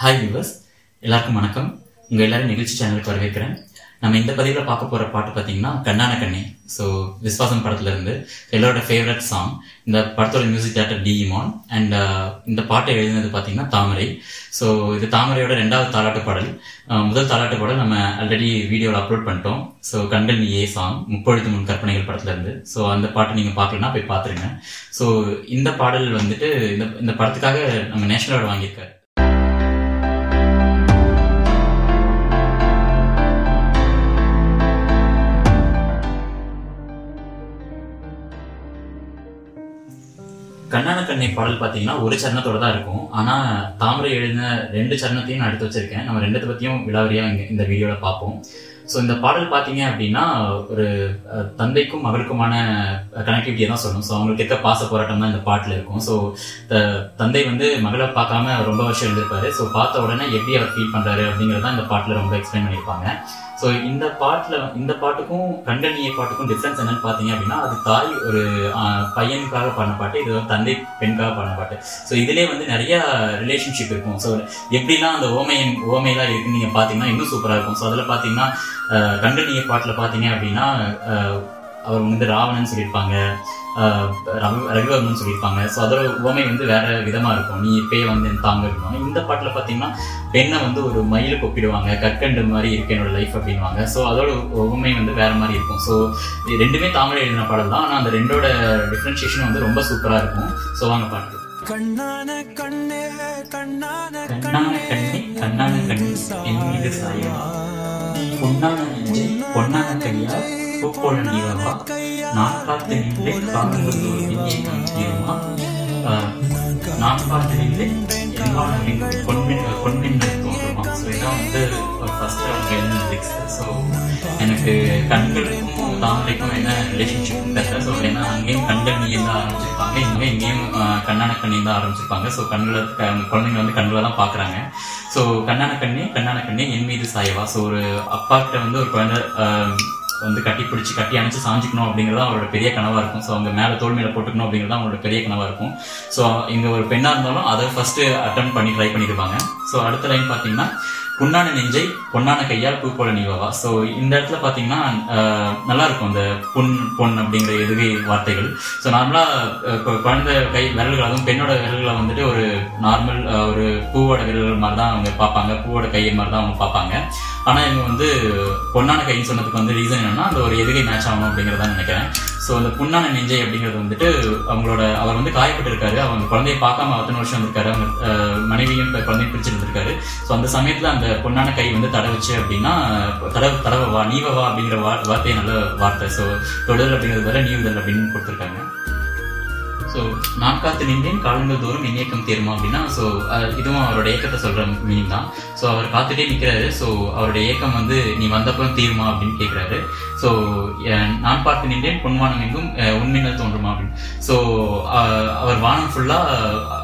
Hi viewers எல்லாருக்கும் வணக்கம். உங்கள் எல்லாரும் நிகழ்ச்சி சேனலுக்கு வரவேற்கிறேன். நம்ம இந்த பதிவில் பார்க்க போகிற பாட்டு பார்த்தீங்கன்னா கண்ணான கண்ணே. ஸோ விஸ்வாசம் படத்துல இருந்து எல்லாரோட ஃபேவரட் சாங் இந்த படத்தோட music director D Imman. And uh, இந்த பாட்டை எழுதினது பார்த்தீங்கன்னா தாமரை. ஸோ இது தாமரையோட ரெண்டாவது தாலாட்டு பாடல். Uh, முதல் தாலாட்டு பாடல் நம்ம ஆல்ரெடி வீடியோவில் அப்லோட் பண்ணிட்டோம். ஸோ கண்கள் நீ ஏ சாங் முப்பொழுது முன் கற்பனைகள் படத்துல இருந்து. ஸோ அந்த பாட்டை நீங்கள் பார்க்கலன்னா போய் பார்த்துருங்க ஸோ இந்த பாடல் வந்துட்டு இந்த இந்த படத்துக்காக நம்ம நேஷனல் அவார்டு வாங்கியிருக்காரு. கண்ணான கண்ணை பாடல் பார்த்தீங்கன்னா ஒரு சரணத்தோட தான் இருக்கும். ஆனால் தாமரை எழுதின ரெண்டு சரணத்தையும் நான் எடுத்து வச்சிருக்கேன். நம்ம ரெண்டத்தை பற்றியும் விழாவரியாக இங்கே இந்த வீடியோவில் பார்ப்போம். ஸோ இந்த பாடல் பார்த்தீங்க அப்படின்னா ஒரு தந்தைக்கும் மகளுக்குமான கனெக்டிவிட்டியை தான் சொல்லணும். ஸோ அவங்களுக்கு இருக்க பாச போராட்டம் தான் இந்த பாட்டில் இருக்கும். ஸோ தந்தை வந்து மகளை பார்க்காம ரொம்ப வருஷம் இருந்திருப்பாரு. ஸோ பார்த்த உடனே எப்படி அவர் ஃபீல் பண்ணுறாரு அப்படிங்கிறது தான் இந்த பாட்டில் ரொம்ப எக்ஸ்பிளைன் பண்ணியிருப்பாங்க. ஸோ இந்த பாட்டில் இந்த பாட்டுக்கும் கண்டனிய பாட்டுக்கும் டிஃப்ரென்ஸ் என்னன்னு பார்த்தீங்க அப்படின்னா அது தாய் ஒரு பையனுக்காக பண்ண பாட்டு இது வந்து தந்தை பெண்காக பண்ண பாட்டு. ஸோ இதுலேயே வந்து நிறைய ரிலேஷன்ஷிப் இருக்கும். ஸோ எப்படிலாம் அந்த ஓமையின் ஓமையெல்லாம் இருக்குன்னு நீங்கள் பார்த்தீங்கன்னா இன்னும் சூப்பராக இருக்கும். ஸோ அதில் பார்த்தீங்கன்னா கண்டனிய பாட்டில் பார்த்தீங்க அப்படின்னா அவர் வந்து ராவணன் சொல்லியிருப்பாங்க ரவிவர்மன் சொல்லியிருப்பாங்க. ஸோ அதோட உவமை வந்து வேற விதமா இருக்கும். நீ இப்பயே வந்து தாங்க இருக்கணும் இந்த பாட்டுல பாத்தீங்கன்னா பெண்ணை வந்து ஒரு மயிலுக்கு ஒப்பிடுவாங்க கற்கண்டு மாதிரி இருக்கு என்னோட லைஃப் அப்படின்வாங்க ஸோ அதோட உவமை வந்து வேற மாதிரி இருக்கும். ஸோ ரெண்டுமே தாமரை எழுதின பாடல் தான். ஆனால் அந்த ரெண்டோட டிஃப்ரென்ஷியேஷன் வந்து ரொம்ப சூப்பரா இருக்கும். ஸோ வாங்க பாட்டு. கண்ணான கண்ணே கண்ணான கண்ணான கண்ணே கண்ணான கண்ணே என் மீது பொன்னான நெஞ்சே பொன்னான கையா பூப்போல நீவா நான் பார்த்து நின்றே காணும்போது ஒரு நான் நின்றே பொன்மின் பொன்மின் ஸோ இதான் வந்து ஃபர்ஸ்ட் அவங்க லிரிக்ஸ் ஸோ எனக்கு கண்களுக்கும் தாமரைக்கும் என்ன ரிலேஷன்ஷிப் தெரியல ஸோ ஏன்னா அங்கேயும் கண்கள் நீயும் தான் ஆரம்பிச்சிருப்பாங்க. இங்கே இங்கேயும் கண்ணான கண்ணியும் தான் ஆரம்பிச்சிருப்பாங்க. ஸோ கண்ணில் குழந்தைங்க வந்து கண்ணில் தான் பார்க்குறாங்க ஸோ கண்ணான கண்ணி கண்ணான கண்ணி என் மீது சாயவா. ஸோ ஒரு அப்பாக்கிட்ட வந்து ஒரு குழந்தை வந்து கட்டி பிடிச்சி கட்டி அணைச்சு சாஞ்சிக்கணும் அப்படிங்கிறது அவரோட பெரிய கனவா இருக்கும். ஸோ அவங்க மேலே தோல் மேலே போட்டுக்கணும் அப்படிங்கிறது அவங்களோட பெரிய கனவா இருக்கும். ஸோ இங்க ஒரு பெண்ணா இருந்தாலும் அதை ஃபர்ஸ்ட் அட்டம் பண்ணி ட்ரை பண்ணியிருப்பாங்க ஸோ அடுத்த லைன் பார்த்தீங்கன்னா புண்ணான நெஞ்சை பொன்னான கையால் பூ போல நீவாவா. ஸோ இந்த இடத்துல பார்த்தீங்கன்னா நல்லா இருக்கும் அந்த பொன் பொன் அப்படிங்கிற எதுகை வார்த்தைகள். ஸோ நார்மலாக இப்போ குழந்தை கை விரல்கள் அதுவும் பெண்ணோட விரல்களை வந்துட்டு ஒரு நார்மல் ஒரு பூவோட விரல்கள் மாதிரி தான் அவங்க பார்ப்பாங்க. பூவோட கை மாதிரி தான் அவங்க பார்ப்பாங்க. ஆனால் இவங்க வந்து பொன்னான கைன்னு சொன்னதுக்கு வந்து ரீசன் என்னன்னா அந்த ஒரு எதுகை மேட்ச் ஆகணும் அப்படிங்கிறதான் நினைக்கிறேன். ஸோ அந்த புண்ணான நெஞ்சை அப்படிங்கிறது வந்துட்டு அவங்களோட அவர் வந்து காயப்பட்டிருக்காரு. அவங்க குழந்தையை பார்க்காம அத்தனை வருஷம் வந்திருக்காரு. அவங்க அஹ், மனைவியும் குழந்தையும் பிரிச்சிருந்திருக்காரு ஸோ அந்த சமயத்துல அந்த பொண்ணான கை வந்து தடவுச்சு அப்படின்னா தடவ தடவ வா நீவ வா அப்படிங்கிற வா வார்த்தை நல்ல வார்த்தை. ஸோ தொடர் அப்படிங்கிறது வர நீவுதல் அப்படின்னு கொடுத்துருக்காங்க. ஸோ நான் காத்து நின்றேன் காலங்கள் தோறும் என் இயக்கம் தீருமா அப்படின்னா ஸோ இதுவும் அவரோட இயக்கத்தை சொல்ற மீனிங் தான். ஸோ அவர் காத்துட்டே நிற்கிறாரு ஸோ அவருடைய இயக்கம் வந்து நீ வந்தப்புறம் தீருமா? அப்படின்னு கேட்குறாரு ஸோ நான் பார்த்து நின்றேன் பொன்வானம் எங்கும் அஹ், தோன்றுமா? அப்படின்னு. ஸோ அவர் வானம் ஃபுல்லா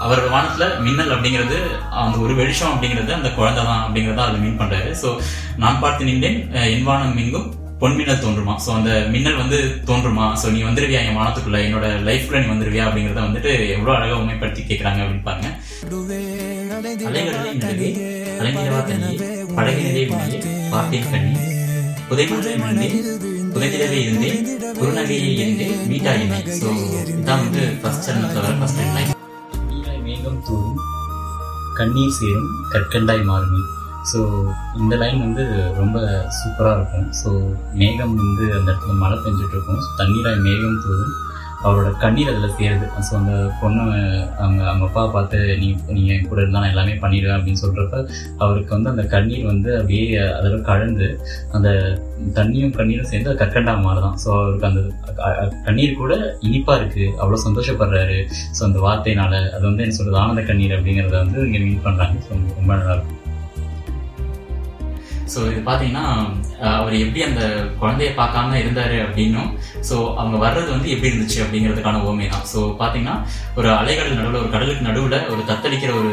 அவர் வானத்துல மின்னல் அப்படிங்கிறது அந்த ஒரு வெளிச்சம் அப்படிங்கிறது அந்த குழந்தை தான் அப்படிங்கிறத அதை மீன் பண்றாரு. ஸோ நான் பார்த்து நின்றேன் என் வானம் எங்கும் பொன்மின்னல் தோன்றுமா? ஸோ அந்த மின்னல் வந்து தோன்றுமா? ஸோ நீ வந்துருவியா? என் வானத்துக்குள்ள என்னோட லைஃப்ல நீ வந்துருவியா? அப்படிங்கறத வந்துட்டு எவ்வளவு அழகா உண்மைப்படுத்தி கேட்கறாங்க அப்படின்னு பாருங்க. புதைநிலவே மீட்டா ஸோ இதான் வந்து ஃபர்ஸ்ட் சரணத்துல ஃபர்ஸ்ட் லைன் மேகம் தூரும் கண்ணீர் சேரும் கற்கண்டாய் மாறுமே. ஸோ இந்த லைன் வந்து ரொம்ப சூப்பராக இருக்கும். ஸோ மேகம் வந்து அந்த இடத்துல மழை பெஞ்சிட்டு இருக்கும் ஸோ தண்ணீராய் மேகம் போதும் அவரோட கண்ணீர் அதில் சேருது. ஸோ அந்த பொண்ணு அவங்க அவங்க அப்பா பார்த்து நீ நீங்கள் என் கூட இருந்தால் நான் எல்லாமே பண்ணிடுவேன் அப்படின்னு சொல்கிறப்ப அவருக்கு வந்து அந்த கண்ணீர் வந்து அப்படியே அதில் கலந்து அந்த தண்ணியும் கண்ணீரும் சேர்ந்து அது கற்கண்டா மாதிரி தான் ஸோ அவருக்கு அந்த கண்ணீர் கூட இனிப்பாக இருக்குது அவ்வளோ சந்தோஷப்படுறாரு. ஸோ அந்த வார்த்தையினால அது வந்து என்ன சொல்கிறது ஆனந்த கண்ணீர் அப்படிங்கிறத வந்து இங்கே மீன் பண்ணுறாங்க ஸோ ரொம்ப நல்லாயிருக்கும் ஸோ இது பார்த்தீங்கன்னா அவர் எப்படி அந்த குழந்தைய பார்க்காம இருந்தாரு அப்படின்னும் ஸோ அவங்க வர்றது வந்து எப்படி இருந்துச்சு அப்படிங்கிறதுக்கான ஓமை தான். ஸோ பார்த்தீங்கன்னா ஒரு அலைகள் நடுவில் ஒரு கடலுக்கு நடுவில் ஒரு தத்தளிக்கிற ஒரு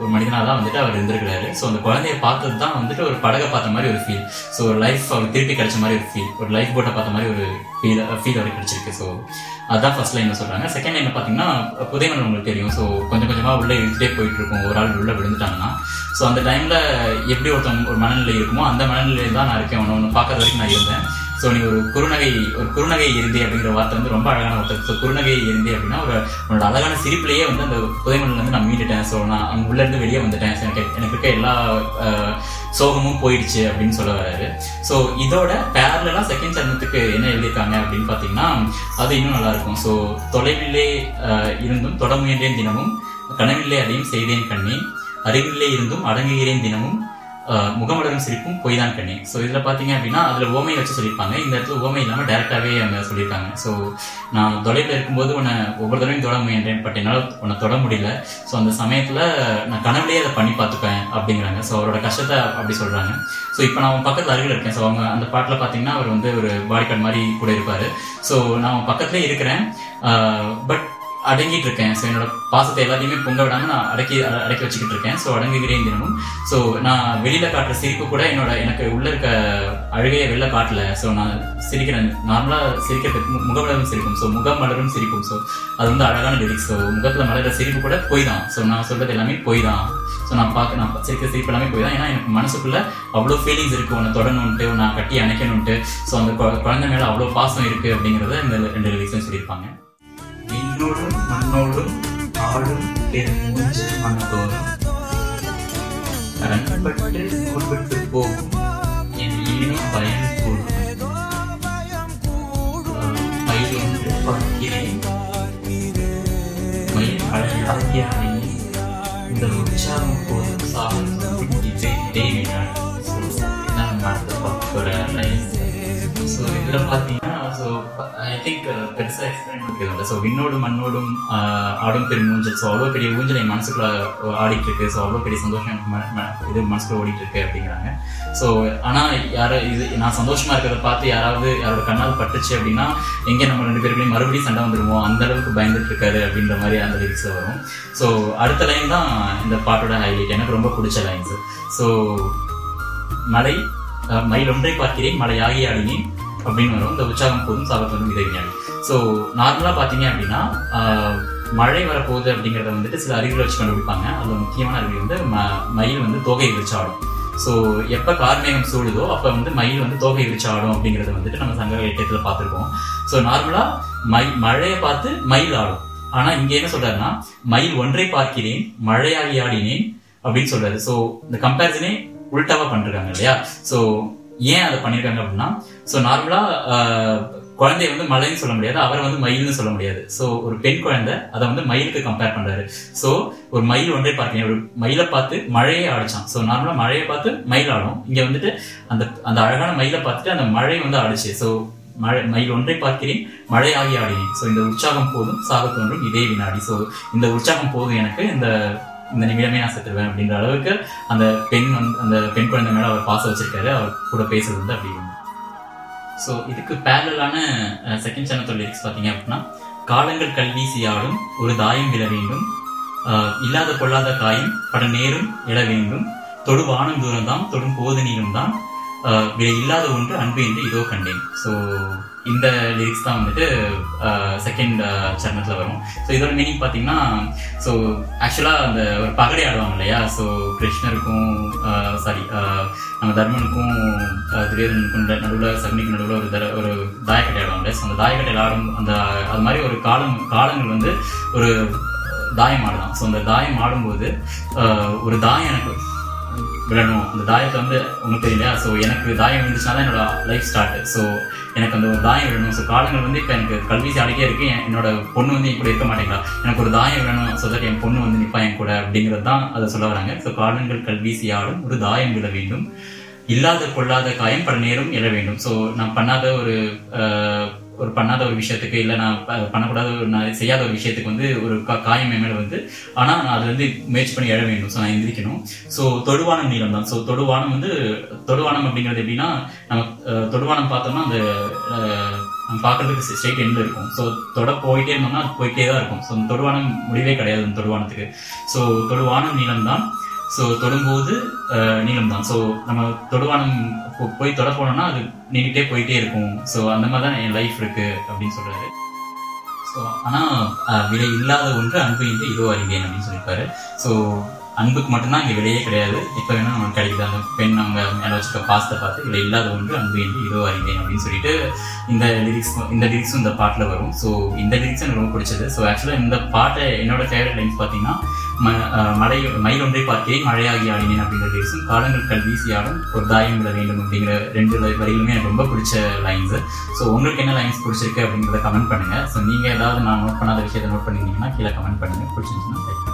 ஒரு மனிதனாக தான் வந்துட்டு அவர் இருந்திருக்கிறாரு. ஸோ அந்த குழந்தைய பார்த்தது தான் வந்துட்டு ஒரு படகை பார்த்த மாதிரி ஒரு ஃபீல் ஸோ ஒரு லைஃப் அவர் திருப்பி கிடைச்ச மாதிரி ஒரு ஃபீல் ஒரு லைஃப் போட்டை பார்த்த மாதிரி ஒரு ஃபீல் ஃபீல் அவருக்கு கிடைச்சிருக்கு. ஸோ அதுதான் ஃபர்ஸ்ட் லைன் சொல்கிறாங்க செகண்ட் லைன் பார்த்தீங்கன்னா புதைமணல் உங்களுக்கு தெரியும். ஸோ கொஞ்சம் கொஞ்சமாக உள்ளே இழுத்துட்டே போயிட்டு இருக்கும். ஒரு ஆள் உள்ளே விழுந்துட்டாங்கன்னா. ஸோ அந்த டைமில் எப்படி ஒருத்தவங்க ஒரு மனநிலை இருக்குமோ அந்த தான் நான் இருக்கேன். ஒன்று ஒன்று பார்க்குற வரைக்கும் நான் இருந்தேன். ஸோ நீ ஒரு குறுநகை ஒரு குறுநகை இருந்தே அப்படிங்கிற வார்த்தை வந்து ரொம்ப அழகான வார்த்தை. ஸோ குறுநகை இருந்தே அப்படின்னா ஒரு உன்னோட அழகான சிரிப்பிலேயே வந்து அந்த புதைமணல் வந்து நான் மீண்டுட்டேன். ஸோ நான் அங்க உள்ள இருந்து வெளியே வந்துட்டேன். எனக்கு எனக்கு இருக்க எல்லா அஹ், சோகமும் போயிடுச்சு அப்படின்னு சொல்ல வராரு. ஸோ இதோட பேரலாம் செகண்ட் சரணத்துக்கு என்ன எழுதியிருக்காங்க அப்படின்னு பார்த்தீங்கன்னா அது இன்னும் நல்லா இருக்கும். ஸோ தொலைவிலே இருந்தும் தொட தினமும் கனவில்லை அதையும் செய்தேன் கண்ணி. அறிவிலே இருந்தும் அடங்குகிறேன் தினமும் அஹ், முகமலரும் சிரிப்பும் பொய் தான் கண்ணி. ஸோ இதில் பார்த்தீங்க அப்படின்னா அதில் ஓமை வச்சு சொல்லியிருப்பாங்க இந்த இடத்துல ஓமை இல்லாமல் டேரெக்டாகவே அவங்க சொல்லியிருக்காங்க ஸோ நான் தொலைவில் இருக்கும்போது உன்னை ஒவ்வொரு தடவையும் தொட முயன்றேன் பட் என்னால் உன்னை தொட முடியல. ஸோ அந்த சமயத்தில் நான் கனவுலேயே அதை பண்ணி பார்த்துப்பேன் அப்படிங்கிறாங்க. ஸோ அவரோட கஷ்டத்தை அப்படி சொல்கிறாங்க ஸோ இப்போ நான் அவன் பக்கத்தில் அருகில் இருக்கேன். ஸோ அவங்க அந்த பாட்டில் பார்த்தீங்கன்னா அவர் வந்து ஒரு பாடி கார்டு மாதிரி கூட இருப்பார். ஸோ நான் அவன் பக்கத்துலேயே இருக்கிறேன். பட் அடங்கிட்டு இருக்கேன் ஸோ என்னோட பாசத்தை எல்லாத்தையுமே பொங்க விடாம நான் அடக்கி அடக்கி வச்சுக்கிட்டு இருக்கேன் ஸோ அடங்குகிறேன் தினமும். ஸோ நான் வெளியில காட்டுற சிரிப்பு கூட என்னோட எனக்கு உள்ள இருக்க அழுகையை வெளில காட்டல. ஸோ நான் சிரிக்கிறேன் நார்மலா சிரிக்கிறதுக்கு முகமலரும் சிரிக்கும். ஸோ முகம் மலரும் சிரிக்கும். ஸோ அது வந்து அழகான லிரிக்ஸ் ஸோ முகத்துல மலர சிரிப்பு கூட போய் தான் ஸோ நான் சொல்றது எல்லாமே போய் தான் ஸோ நான் பார்க்க நான் சிரிக்கிற சிரிப்பு எல்லாமே போய் தான் ஏன்னா எனக்கு மனசுக்குள்ள அவ்வளோ ஃபீலிங்ஸ் இருக்கு. உன்னை தொடணுன்ட்டு நான் கட்டி அணைக்கணுன்ட்டு ஸோ அந்த குழ- குழந்தை மேல அவ்வளோ பாசம் இருக்கு அப்படிங்கறத இந்த ரெண்டு லிரிக்ஸும் சொல்லியிருப்பாங்க. மண்ணோடும் மண்ணோடும் ஆடும் பெருமூச்சு மனதோடும் ரன்பட்டு குறிப்பிட்டு போகும் என் ஈனம் பயம் கூடும். மயிலொன்று பார்க்கிறேன். மயில் அழகாகிய அணியில் இந்த உற்சாகம் போதும். சாகும் இதை நான் அடுத்த பார்க்குற லைன் ஸோ இதில் பார்த்தீங்கன்னா ஸோ ஐ திங்க் uh, பெருசாக எக்ஸ்பிளைன் பண்ணிக்கிறது ஸோ விண்ணோடும் மண்ணோடும் uh, ஆடும் பெரும் ஊஞ்சல். ஸோ அவ்வளோ பெரிய ஊஞ்சல் என் மனசுக்குள்ள uh, ஆடிட்டுருக்கு ஆடிட்டு இருக்கு. ஸோ அவ்வளோ பெரிய சந்தோஷம் எனக்கு இது மனசுக்குள்ள ஓடிட்டு இருக்கு அப்படிங்கிறாங்க. ஸோ ஆனால் யாரை இது நான் சந்தோஷமா இருக்கிறத பார்த்து யாராவது யாரோட கண்ணால் பட்டுச்சு அப்படின்னா எங்கே நம்ம ரெண்டு பேருக்குள்ளேயும் மறுபடியும் சண்டை வந்துருமோ? அந்த அளவுக்கு பயந்துட்டு இருக்காரு அப்படின்ற மாதிரி அந்த லிரிக்ஸில் வரும். ஸோ அடுத்த லைன் தான் இந்த பாட்டோட ஹைலைட் எனக்கு ரொம்ப பிடிச்ச லைன்ஸ் ஸோ மலை மயில் ஒன்றை பார்க்கிறேன் மலையாகி ஆடினேன் அப்படின்னு வரும். இந்த உற்சாகம் போதும் சாபத்து வந்து ஸோ நார்மலாக பார்த்தீங்க அப்படின்னா மழை வரப்போகுது அப்படிங்கிறத வந்துட்டு சில அறிகுறி வச்சு கண்டுபிடிப்பாங்க. அதில் முக்கியமான அறிகுறி வந்து ம- மயில் வந்து தோகை விரிச்சாடும் ஸோ எப்போ கார்மேகம் சூடுதோ அப்போ வந்து மயில் வந்து தோகை விரிச்சாடும் அப்படிங்கிறத வந்துட்டு நம்ம சங்க இலக்கியத்தில் பார்த்துருக்கோம். ஸோ நார்மலாக மை மழையை பார்த்து மயில் ஆடும். ஆனால் இங்கே என்ன சொல்றாருன்னா மயில் ஒன்றை பார்க்கிறேன் மழையாகி ஆடினேன் அப்படின்னு சொல்றாரு. ஸோ இந்த கம்பேரிசனே உல்டாவா பண்ணிருக்காங்க இல்லையா? ஸோ ஏன் அதை பண்ணிருக்காங்க அப்படின்னா ஸோ நார்மலா குழந்தைய வந்து மலைன்னு சொல்ல முடியாது அவரை வந்து மயில்னு சொல்ல முடியாது. ஸோ ஒரு பெண் குழந்தை அதை வந்து மயிலுக்கு கம்பேர் பண்றாரு. ஸோ ஒரு மயில் ஒன்றே பார்த்தீங்க ஒரு மயிலை பார்த்து மழையே ஆடிச்சான். ஸோ நார்மலா மழையை பார்த்து மயில் ஆடும். இங்க வந்துட்டு அந்த அந்த அழகான மயிலை பார்த்துட்டு அந்த மழை வந்து ஆடிச்சு. ஸோ மழை மயில் ஒன்றை பார்க்கிறேன் மழை ஆகி ஆடினேன். ஸோ இந்த உற்சாகம் போதும் சாகத்தோன்றும் இதே வினாடி. ஸோ இந்த உற்சாகம் போதும் எனக்கு இந்த இந்த நிமிடமே நான் செத்துருவேன் அப்படின்ற அளவுக்கு அந்த பெண் வந்து அந்த பெண் குழந்தை மேல அவர் பாசம் வச்சிருக்காரு. அவர் கூட பேசுறது வந்து அப்படி ஸோ இதுக்கு பேரலான செகண்ட் சேனத்தோட லிரிக்ஸ் பார்த்தீங்க அப்படின்னா காலங்கள் கல்வீசியாலும் ஒரு தாயம் விழ வேண்டும். இல்லாத கொள்ளாத காயம் பட நேரும் எழ வேண்டும். தொடு வானம் தூரம் தான் தொடும் போது தான் இல்லாத ஒன்று அன்பு என்று இதோ கண்டேன். ஸோ இந்த லிரிக்ஸ் தான் வந்துட்டு செகண்ட் சரணத்தில் uh, வரும். ஸோ இதோட மீனிங் பார்த்தீங்கன்னா ஸோ ஆக்சுவலாக அந்த ஒரு பகடை ஆடுவாங்க இல்லையா? ஸோ கிருஷ்ணருக்கும் uh, சாரி uh, நம்ம தர்மனுக்கும் துரியோதனுக்கும் நடுவில் சகுனிக்கு நடுவில் ஒரு தர ஒரு தாயக்கட்டை ஆடுவாங்க ஸோ அந்த தாயக்கட்டையில் ஆடும் அந்த அது மாதிரி ஒரு காலம் காலங்கள் வந்து ஒரு தாயம் ஆடலாம். ஸோ அந்த தாயம் ஆடும்போது ஒரு தாயம் எனக்கு விழணும் அந்த தாயத்தை வந்து உங்களுக்கு தெரியலையா? ஸோ எனக்கு தாயம் இருந்துச்சுன்னா தான் என்னோட லைஃப் ஸ்டார்ட் ஸோ எனக்கு அந்த ஒரு தாயம் வேணும். ஸோ காலங்கள் வந்து இப்போ எனக்கு கல்வி ஆடிட்டே இருக்கு. என்னோட பொண்ணு வந்து என் கூட இருக்க மாட்டேங்களா எனக்கு ஒரு தாயம் வேணும் ஸோ தட் என் பொண்ணு வந்து நிற்பா என் கூட அப்படிங்கிறது தான் அதை சொல்ல வராங்க. ஸோ காலங்கள் கல்வீசி ஆடும் ஒரு தாயம் விழ வேண்டும். இல்லாத கொள்ளாத காயம் பல நேரம் எழ வேண்டும். ஸோ நான் பண்ணாத ஒரு ஒரு பண்ணாத ஒரு விஷயத்துக்கு இல்லை நான் பண்ணக்கூடாத ஒரு நான் செய்யாத ஒரு விஷயத்துக்கு வந்து ஒரு காயம் என் மேல வந்து ஆனால் நான் அது வந்து முயற்சி பண்ணி எழ வேண்டும். ஸோ நான் எந்திரிக்கணும். ஸோ தொடுவானம் நீளம் தான். ஸோ தொடுவானம் வந்து தொடுவானம் அப்படிங்கிறது எப்படின்னா நம்ம தொடுவானம் பார்த்தோம்னா அந்த நம்ம பார்க்கறதுக்கு ஸ்ட்ரெயிட் எண்ட்ல இருக்கும். ஸோ தொட போயிட்டே இருந்தோம்னா அது போயிட்டே தான் இருக்கும். ஸோ தொடுவானம் முடிவே கிடையாது அந்த தொடுவானத்துக்கு. ஸோ தொடுவானம் நீளம் தான். ஸோ தொடும்போது அஹ், நீளம் தான் ஸோ நம்ம தொடுவானம் போய் தொட போனோம்னா அது நீங்கிட்டே போயிட்டே இருக்கும். ஸோ அந்த மாதிரி தான் என் லைஃப் இருக்கு அப்படின்னு சொல்றாரு. ஸோ ஆனால் விலை இல்லாத ஒன்று அன்பு என்று இதோ அறிவேன் அப்படின்னு சொல்லியிருப்பாரு. ஸோ அன்புக்கு மட்டும்தான் இங்கே விலையே கிடையாது. இப்போ வேணா நமக்கு கிடைக்குது. அந்த பெண் அவங்க மேலே வச்சுக்க பாசத்தை பார்த்து விலை இல்லாத ஒன்று அன்பு என்று இதோ அறிந்தேன் அப்படின்னு சொல்லிட்டு இந்த லிரிக்ஸ் இந்த லிரிக்ஸும் இந்த பாட்டில் வரும். ஸோ இந்த லிரிக்ஸ் எனக்கு ரொம்ப பிடிச்சது. ஸோ ஆக்சுவலாக இந்த பாட்டை என்னோட ஃபேவரட் லைன்ஸ் பார்த்தீங்கன்னா ம மழை மலை மயில் ஒன்றை பார்க்கிறேன் மழையாகி ஆடினேன் அப்படிங்கிற லிரிக்ஸும் காலங்கள் கல்வீசியாலும் ஒரு தாயம் விட வேண்டும் அப்படிங்கிற ரெண்டு லை- வரிகளுமே எனக்கு ரொம்ப பிடிச்ச லைன்ஸு ஸோ உங்களுக்கு என்ன லைன்ஸ் பிடிச்சிருக்கு அப்படிங்கிறத கமெண்ட் பண்ணுங்க. ஸோ நீங்கள் ஏதாவது நான் நோட் பண்ணாத விஷயத்தை நோட் பண்ணிருந்தீங்கன்னா கீழே கமெண்ட் பண்ணுங்க. பிடிச்சிருந்துச்சுன்னா